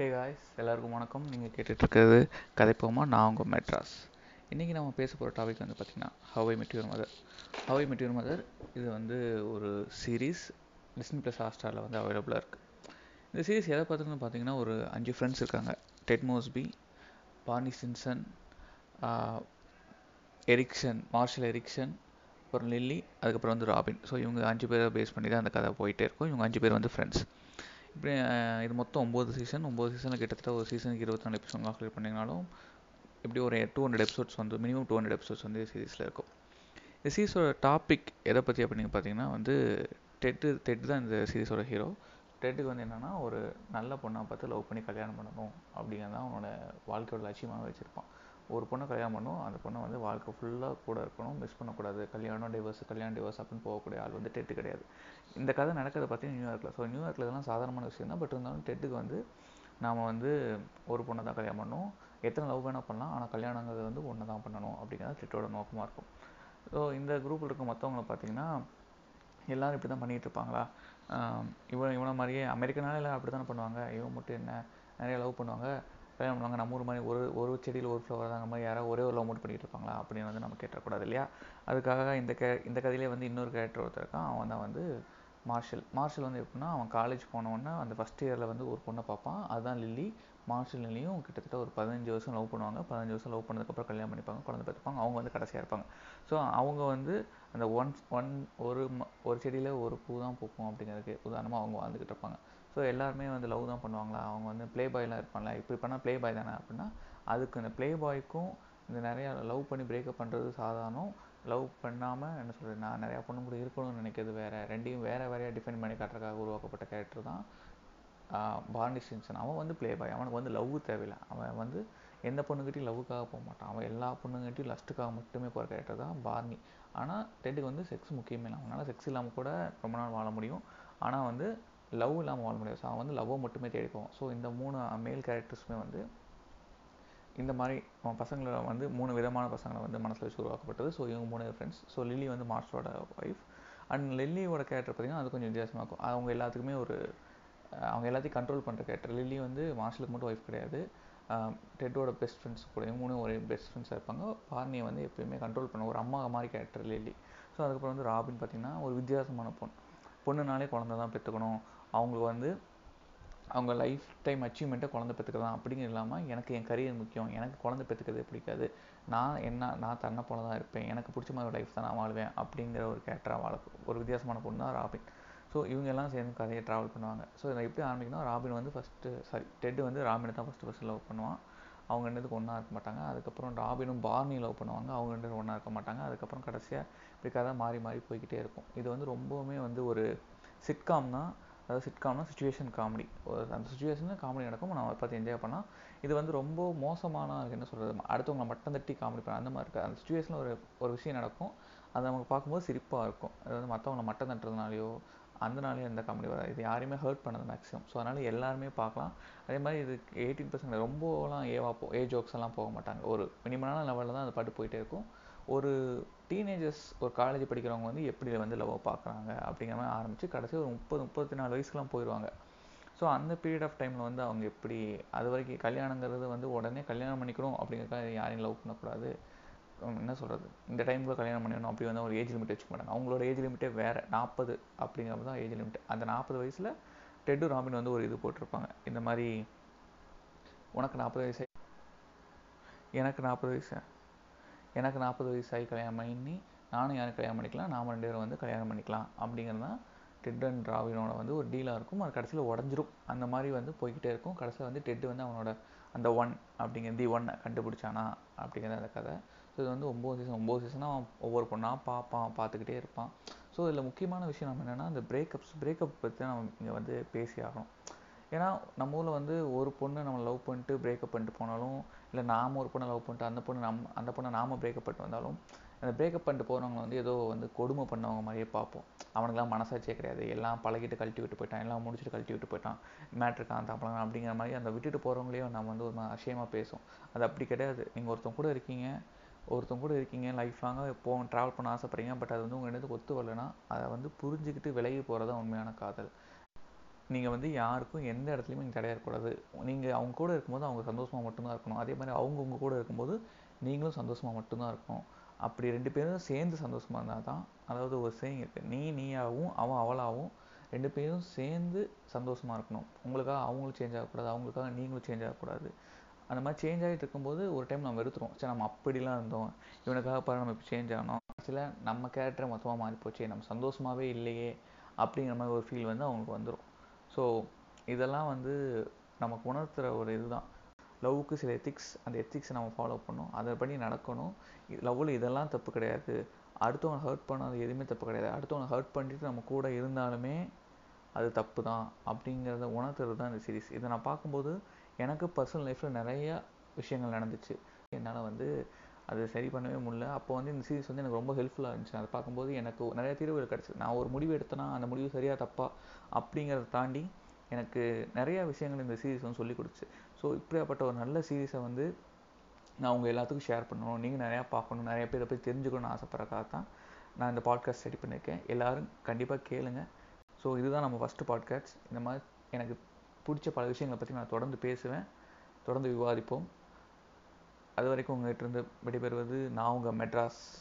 Hey guys எல்லாருக்கும் வணக்கம். நீங்கள் கேட்டுட்ருக்கிறது கதைப்போமா? நான் உங்கள் மெட்ராஸ். இன்றைக்கி நம்ம பேச போகிற டாபிக் வந்து பார்த்திங்கன்னா ஹவை மெட்டியூர் மதர் ஹவை மெட்டியூர் மதர் இது வந்து ஒரு சீரீஸ் டிஸ்னி ப்ளஸ் ஹாஸ்டாரில் வந்து அவைலபிளாக இருக்குது இந்த சீரீஸ் எதை பார்த்துன்னு பார்த்தீங்கன்னா ஒரு அஞ்சு ஃப்ரெண்ட்ஸ் இருக்காங்க. Ted Mosby Barney Stinson Eriksen Marshall Eriksen அப்புறம் லில்லி அதுக்கப்புறம் வந்து ராபின் ஸோ இவங்க அஞ்சு பேரை பேஸ் பண்ணி தான் அந்த கதை போயிட்டே இருக்கும். இவங்க அஞ்சு பேர் வந்து ஃப்ரெண்ட்ஸ் இப்படி இது மொத்தம் ஒம்பது சீசன் ஒம்பது சீசனில் கிட்டத்தட்ட ஒரு சீசனுக்கு இருபத்தி நாலு எபிசோட் கால்குலேட் பண்ணிங்கனாலும் இப்படி ஒரு டூ ஹண்ட்ரட் எபிசோட்ஸ் வந்து மினிமம் டூ ஹண்ட்ரட் எபிசோட்ஸ் வந்து சீரீஸில் இருக்கும். இந்த சீரிஸோட டாபிக் எதை பற்றி அப்படின்னு பார்த்தீங்கன்னா வந்து டெட்டு டெட் தான் இந்த சீரிஸோட ஹீரோ டெட்டுக்கு வந்து என்னென்னா ஒரு நல்ல பொண்ணை பார்த்து லவ் பண்ணி கல்யாணம் பண்ணணும் அப்படிங்கிறது தான் அவனோட வாழ்க்கையோட லட்சியமாக வச்சுருப்பான். ஒரு பொண்ணை கல்யாணம் பண்ணணும் அந்த பொண்ணை வந்து வாழ்க்கை ஃபுல்லாக கூட இருக்கணும் மிஸ் பண்ணக்கூடாது. கல்யாணம் டிவோர்ஸ் கல்யாணம் டிவோர்ஸ் அப்படின்னு போகக்கூடிய ஆள் வந்து டெட்டு கிடையாது. இந்த கதை நடக்கிறத பற்றி நியூயார்க்கில் ஸோ நியூயார்க்கில் இதெல்லாம் சாதாரணமான விஷயம் தான் பட் இருந்தாலும் டெட்டுக்கு வந்து நாம் வந்து ஒரு பொண்ணை தான் கல்யாணம் பண்ணணும் எத்தனை லவ் வேணால் பண்ணலாம். ஆனால் கல்யாணங்கிறது வந்து ஒன்று தான் பண்ணணும் அப்படிங்கிறது டெட்டோட நோக்கமாக இருக்கும். ஸோ இந்த குரூப்பில் இருக்க மற்றவங்களை பார்த்தீங்கன்னா எல்லோரும் இப்படி தான் பண்ணிகிட்டு இருப்பாங்களா இவன் இவனை மாதிரியே அமெரிக்கனால எல்லாம் அப்படி தானே பண்ணுவாங்க? இவன் மட்டும் என்ன? நிறைய லவ் பண்ணுவாங்க. கல்யாணம் பண்ணுவாங்க நம்ம ஊர் மாதிரி ஒரு ஒரு செடியில் ஒரு ஃப்ளவர் தாங்க மாதிரி யாராவது ஒரே ஒரு லவ் மட்டும் பண்ணிட்டு இருப்பாங்களா? அப்படின்னு வந்து நம்ம கேட்டக்கூடாது இல்லையா? அதுக்காக இந்த கே இந்த கதையிலே வந்து இன்னொரு கேரக்டர் ஒருத்தர் இருக்கான். அவன் தான் வந்து மார்ஷல் மார்ஷல் வந்து எப்படின்னா அவன் காலேஜ் போனவொடனே அந்த ஃபஸ்ட் இயரில் வந்து ஒரு பொண்ணை பார்ப்பான். அதுதான் லில்லி. மார்ஷல் லில்லியும் கிட்டத்தட்ட ஒரு பதினஞ்சு வருஷம் லவ் பண்ணுவாங்க. பதினஞ்சு வருஷம் லவ் பண்ணதுக்கப்புறம் கல்யாணம் பண்ணிப்பாங்க குழந்தை பார்த்துப்பாங்க அவங்க வந்து கடைசியாக இருப்பாங்க. ஸோ அவங்க வந்து அந்த ஒன் ஒன் ஒரு ம- ஒரு செடியில் ஒரு பூ தான் பூக்கும் அப்படிங்கிறதுக்கு உதாரணமாக அவங்க வாழ்ந்துக்கிட்டு இருப்பாங்க. ஸோ எல்லாருமே வந்து லவ் தான் பண்ணுவாங்களா? அவங்க வந்து ப்ளே பாய்லாம் இருப்பாங்களா இப்படி பண்ணால் ப்ளே பாய் தானே அப்படின்னா அதுக்கு இந்த ப்ளே பாய்க்கும் இந்த நிறையா லவ் பண்ணி பிரேக்கப் பண்ணுறது சாதாரணம். லவ் பண்ணாமல் என்ன சொல்கிறது நான் நிறையா பொண்ணு கூட இருக்கணும்னு நினைக்கிறது வேறு. ரெண்டையும் வேறு வேறையாக டிஃபைன் பண்ணி காட்டுறதுக்காக உருவாக்கப்பட்ட கேரக்டர் தான் பார்னி சின்சன் அவன் வந்து ப்ளே பாய் அவனுக்கு வந்து லவ் தேவையில்லை. அவன் வந்து எந்த பொண்ணுக்கிட்டையும் லவ்வுக்காக போக மாட்டான். அவன் எல்லா பொண்ணுங்கிட்டையும் லஸ்ட்டுக்காக மட்டுமே போகிற கேரக்டர் தான் பார்னி ஆனால் டெட்டுக்கு வந்து செக்ஸ் முக்கியமே இல்லை. அவனால் செக்ஸ் இல்லாமல் கூட ரொம்ப நாள் வாழ முடியும். ஆனால் வந்து லவ் இல்லாமல் வாழ முடியாது. ஸோ அவன் வந்து லவ்வை மட்டுமே தேடி போவான். ஸோ இந்த மூணு மேல் கேரக்டர்ஸுமே வந்து இந்த மாதிரி அவன் பசங்களை வந்து மூணு விதமான பசங்களை வந்து மனசில் வச்சு உருவாக்கப்பட்டது. ஸோ இவங்க மூணு ஃப்ரெண்ட்ஸ் ஸோ லில்லி வந்து மாஸ்டரோட ஒய்ஃப் அண்ட் லில்லியோட கேரக்டர் பார்த்தீங்கன்னா அது கொஞ்சம் வித்தியாசமாக இருக்கும். அவங்க எல்லாத்துக்குமே ஒரு அவங்க எல்லாத்தையும் கண்ட்ரோல் பண்ணுற கேரக்டர் லில்லி வந்து மார்ஷலுக்கு மட்டும் ஒய்ஃப் கிடையாது. டெட்டோட பெஸ்ட் ஃப்ரெண்ட்ஸ் கூட மூணு ஒரே பெஸ்ட் ஃப்ரெண்ட்ஸாக இருப்பாங்க. பார்னியை வந்து எப்பயுமே கண்ட்ரோல் பண்ண ஒரு அம்மா மாதிரி கேரக்டர் லில்லி ஸோ அதுக்கப்புறம் வந்து ராபின் பார்த்தீங்கன்னா ஒரு வித்தியாசமான பொண்ணு. பொண்ணுனாலே குழந்த தான் பெற்றுக்கணும். அவங்களுக்கு வந்து அவங்க லைஃப் டைம் அச்சீவ்மெண்ட்டை குழந்தை பெற்றுக்கலாம். அப்படிங்க இல்லாமல் எனக்கு என் கரியர் முக்கியம். எனக்கு குழந்தை பெற்றுக்கிறது பிடிக்காது. நான் என்ன நான் தன்னை போல தான் இருப்பேன். எனக்கு பிடிச்ச மாதிரி லைஃப் தான் நான் வாழ்வேன் அப்படிங்கிற ஒரு கேரக்டராக வாழ ஒரு வித்தியாசமான பொண்ணு தான் ராபின். ஸோ இவங்க எல்லாம் சேர்ந்து கதையை ட்ராவல் பண்ணுவாங்க. ஸோ இதை எப்படி ஆரம்பிக்கணும் ராபின் வந்து ஃபஸ்ட்டு சாரி டெட் வந்து ராபினை தான் ஃபஸ்ட்டு ஃபஸ்ட்டு லவ் பண்ணுவான். அவங்க ரெண்டு ஒன்றா இருக்க மாட்டாங்க. அதுக்கப்புறம் ராபினும் பார்னி லவ் பண்ணுவாங்க. அவங்க ரெண்டு ஒன்றா இருக்க மாட்டாங்க. அதுக்கப்புறம் கடைசியாக இப்படி கதை மாறி மாறி போய்கிட்டே இருக்கும். இது வந்து ரொம்பவுமே வந்து ஒரு சிட்காம் தான். அதாவது சிட்காம்னா சுச்சுவேஷன் காமெடி அந்த சுச்சுவேஷனில் காமெடி நடக்கும். நம்ம அதை பார்த்து என்ஜாய் பண்ணலாம். இது வந்து ரொம்ப மோசமான என்ன சொல்கிறது அடுத்தவங்களை மட்டம் தட்டி காமெடி பண்ண அந்த மாதிரி இருக்காது. அந்த சுச்சுவேஷனில் ஒரு ஒரு விஷயம் நடக்கும். அது நமக்கு பார்க்கும்போது சிரிப்பாக இருக்கும். அது வந்து மற்றவங்களை மட்டம் தட்டுறதுனாலையோ அதனாலேயே எந்த காமெடி வராது. இது யாரையுமே ஹர்ட் பண்ணது மேக்ஸிமம் ஸோ அதனால் எல்லாருமே பார்க்கலாம். அதே மாதிரி இது எயிட்டீன் பர்சன்ட் ரொம்பலாம் ஏவா போ ஏ ஜோக்ஸ் எல்லாம் போக மாட்டாங்க. ஒரு மினிமமான லெவலில் தான் அது பாட்டு போயிட்டே இருக்கும். ஒரு டீனேஜர்ஸ் ஒரு காலேஜ் படிக்கிறவங்க வந்து எப்படி வந்து லவ் பார்க்குறாங்க அப்படிங்கிற மாதிரி ஆரம்பித்து கடைசி ஒரு முப்பது முப்பத்தி நாலு வயசுலாம் போயிடுவாங்க ஸோ அந்த பீரியட் ஆஃப் டைமில் வந்து அவங்க எப்படி அது வரைக்கும் கல்யாணங்கிறது வந்து உடனே கல்யாணம் பண்ணிக்கணும் அப்படிங்கிறக்காக யாரையும் லவ் பண்ணக்கூடாது. என்ன சொல்கிறது இந்த டைமில் கல்யாணம் பண்ணிடணும் அப்படி வந்து ஒரு ஏஜ் லிமிட் வச்சுக்க மாட்டாங்க. அவங்களோட ஏஜ் லிமிட்டே வேறு. நாற்பது அப்படிங்கிறது தான் ஏஜ் லிமிட் அந்த நாற்பது வயசில் டெட்டு ராபின் வந்து ஒரு இது போட்டிருப்பாங்க. இந்த மாதிரி உனக்கு நாற்பது வயசு எனக்கு நாற்பது வயசு எனக்கு நாற்பது வயசாகி கல்யாணம் பண்ணி நானும் யாரும் கல்யாணம் பண்ணிக்கலாம். நாம் ரெண்டு பேரும் வந்து கல்யாணம் பண்ணிக்கலாம். அப்படிங்கிறது தான் டெட் அண்ட் ராவினோட வந்து ஒரு டீலாக இருக்கும். அது கடைசியில் உடஞ்சிரும். அந்த மாதிரி வந்து போய்கிட்டே இருக்கும். கடைசியில் வந்து டெட் வந்து அவனோட அந்த ஒன் அப்படிங்கிற தி ஒன்னை கண்டுபிடிச்சானா அப்படிங்கிறது அந்த கதை ஸோ இது வந்து ஒம்பது சீசன் ஒம்பது சீசனாக ஒவ்வொரு பொண்ணாக பார்ப்பான் பார்த்துக்கிட்டே இருப்பான். ஸோ இதில் முக்கியமான விஷயம் நம்ம என்னென்னா இந்த பிரேக்கப்ஸ் பிரேக்கப் பற்றி நம்ம இங்கே வந்து பேசி ஆகணும். ஏன்னா நம்ம ஊரில் வந்து ஒரு பொண்ணு நம்ம லவ் பண்ணிட்டு பிரேக்கப் பண்ணிட்டு போனாலும் இல்லை நாம ஒரு பொண்ணை லவ் பண்ணிட்டு அந்த பொண்ணு நம் அந்த பொண்ணை நாம பிரேக்கப் பண்ணிட்டு வந்தாலும் அந்த பிரேக்கப் பண்ணிட்டு போகிறவங்க வந்து ஏதோ வந்து கொடுமை பண்ணவங்க மாதிரியே பார்ப்போம். அவனுக்குலாம் மனசாட்சியே கிடையாது. எல்லாம் பழகிட்டு கழட்டி விட்டு போயிட்டான். எல்லாம் முடிச்சுட்டு கழட்டி விட்டு போயிட்டான். மேட்ரு அந்த அப்படிங்கிற மாதிரி அந்த விட்டுட்டு போகிறவங்களையும் நம்ம வந்து ஒரு அசியமாக பேசும் அது அப்படி கிடையாது. நீங்கள் ஒருத்தவங்க கூட இருக்கீங்க. ஒருத்தவங்க கூட இருக்கீங்க லைஃப் லாங்காக போ ட்ராவல் பண்ண ஆசைப்படுறீங்க பட் அது வந்து உங்கள் ஒத்து வரலைன்னா அதை வந்து புரிஞ்சுக்கிட்டு விலகி போகிறது தான் உண்மையான காதல். நீங்கள் வந்து யாருக்கும் எந்த இடத்துலையுமே நீங்கள் தடையாக இருக்கக்கூடாது. நீங்கள் அவங்க கூட இருக்கும்போது அவங்க சந்தோஷமாக மட்டும்தான் இருக்கணும். அதே மாதிரி அவங்க உங்கள் கூட இருக்கும்போது நீங்களும் சந்தோஷமாக மட்டும்தான் இருக்கணும். அப்படி ரெண்டு பேரும் சேர்ந்து சந்தோஷமாக இருந்தால் தான் அதாவது ஒரு சேயிங் இருக்குது நீ நீயாகவும் அவன் அவளாகவும் ரெண்டு பேரும் சேர்ந்து சந்தோஷமாக இருக்கணும். உங்களுக்காக அவங்களும் சேஞ்ச் ஆகக்கூடாது அவங்களுக்காக நீங்களும் சேஞ்ச் ஆகக்கூடாது. அந்த மாதிரி சேஞ்ச் ஆகிட்டு இருக்கும்போது ஒரு டைம் நம்ம வெறுத்துருவோம். சரி நம்ம அப்படிலாம் இருந்தோம். இவனுக்காக பாரு நம்ம இப்போ சேஞ்ச் ஆகணும் ஆக்சுவலாக நம்ம கேரக்டர் மொத்தமாக மாறி போச்சு நம்ம சந்தோஷமாகவே இல்லையே அப்படிங்கிற மாதிரி ஒரு ஃபீல் வந்து அவங்களுக்கு வந்துடும் ஸோ இதெல்லாம் வந்து நமக்கு உணர்த்துற ஒரு இதுதான். லவ்வுக்கு சில எத்திக்ஸ் அந்த எத்திக்ஸை நம்ம ஃபாலோ பண்ணணும். அதைப்படி நடக்கணும். லவ்வில் இதெல்லாம் தப்பு கிடையாது. அடுத்தவங்க ஹர்ட் பண்ணாது எதுவுமே தப்பு கிடையாது. அடுத்தவங்க ஹர்ட் பண்ணிட்டு நம்ம கூட இருந்தாலுமே அது தப்பு தான் அப்படிங்கிறத உணர்த்துறது தான் இந்த சீரிஸ் இதை நான் பார்க்கும்போது எனக்கு பர்சனல் லைஃப்பில் நிறையா விஷயங்கள் நடந்துச்சு. என்னால் வந்து அது சரி பண்ணவே முடியல. அப்போ வந்து இந்த சீரிஸ் வந்து எனக்கு ரொம்ப ஹெல்ப்ஃபுல்லாக இருந்துச்சு. அதை பார்க்கும்போது எனக்கு நிறைய தீர்வுகள் கிடச்சிது. நான் ஒரு முடிவு எடுத்தேன்னா அந்த முடிவு சரியாக தப்பா அப்படிங்கிறத தாண்டி எனக்கு நிறையா விஷயங்கள் இந்த சீரிஸ் வந்து சொல்லி கொடுத்துச்சு. ஸோ இப்படியாப்பட்ட ஒரு நல்ல சீரிஸை வந்து நான் உங்கள் எல்லாத்துக்கும் ஷேர் பண்ணணும். நீங்கள் நிறையா பார்க்கணும். நிறைய பேரை போய் தெரிஞ்சுக்கணும்னு ஆசைப்பட்றக்காக தான் நான் இந்த பாட்காஸ்ட் ரெடி பண்ணியிருக்கேன். எல்லோரும் கண்டிப்பாக கேளுங்க. ஸோ இதுதான் நம்ம ஃபஸ்ட்டு பாட்காஸ்ட் இந்த மாதிரி எனக்கு பிடிச்ச பல விஷயங்களை பற்றி நான் தொடர்ந்து பேசுவேன். தொடர்ந்து விவாதிப்போம். அது வரைக்கும் உங்கள்கிட்ட இருந்து விடைபெறுவது நான் உங்கள் மெட்ராஸ்.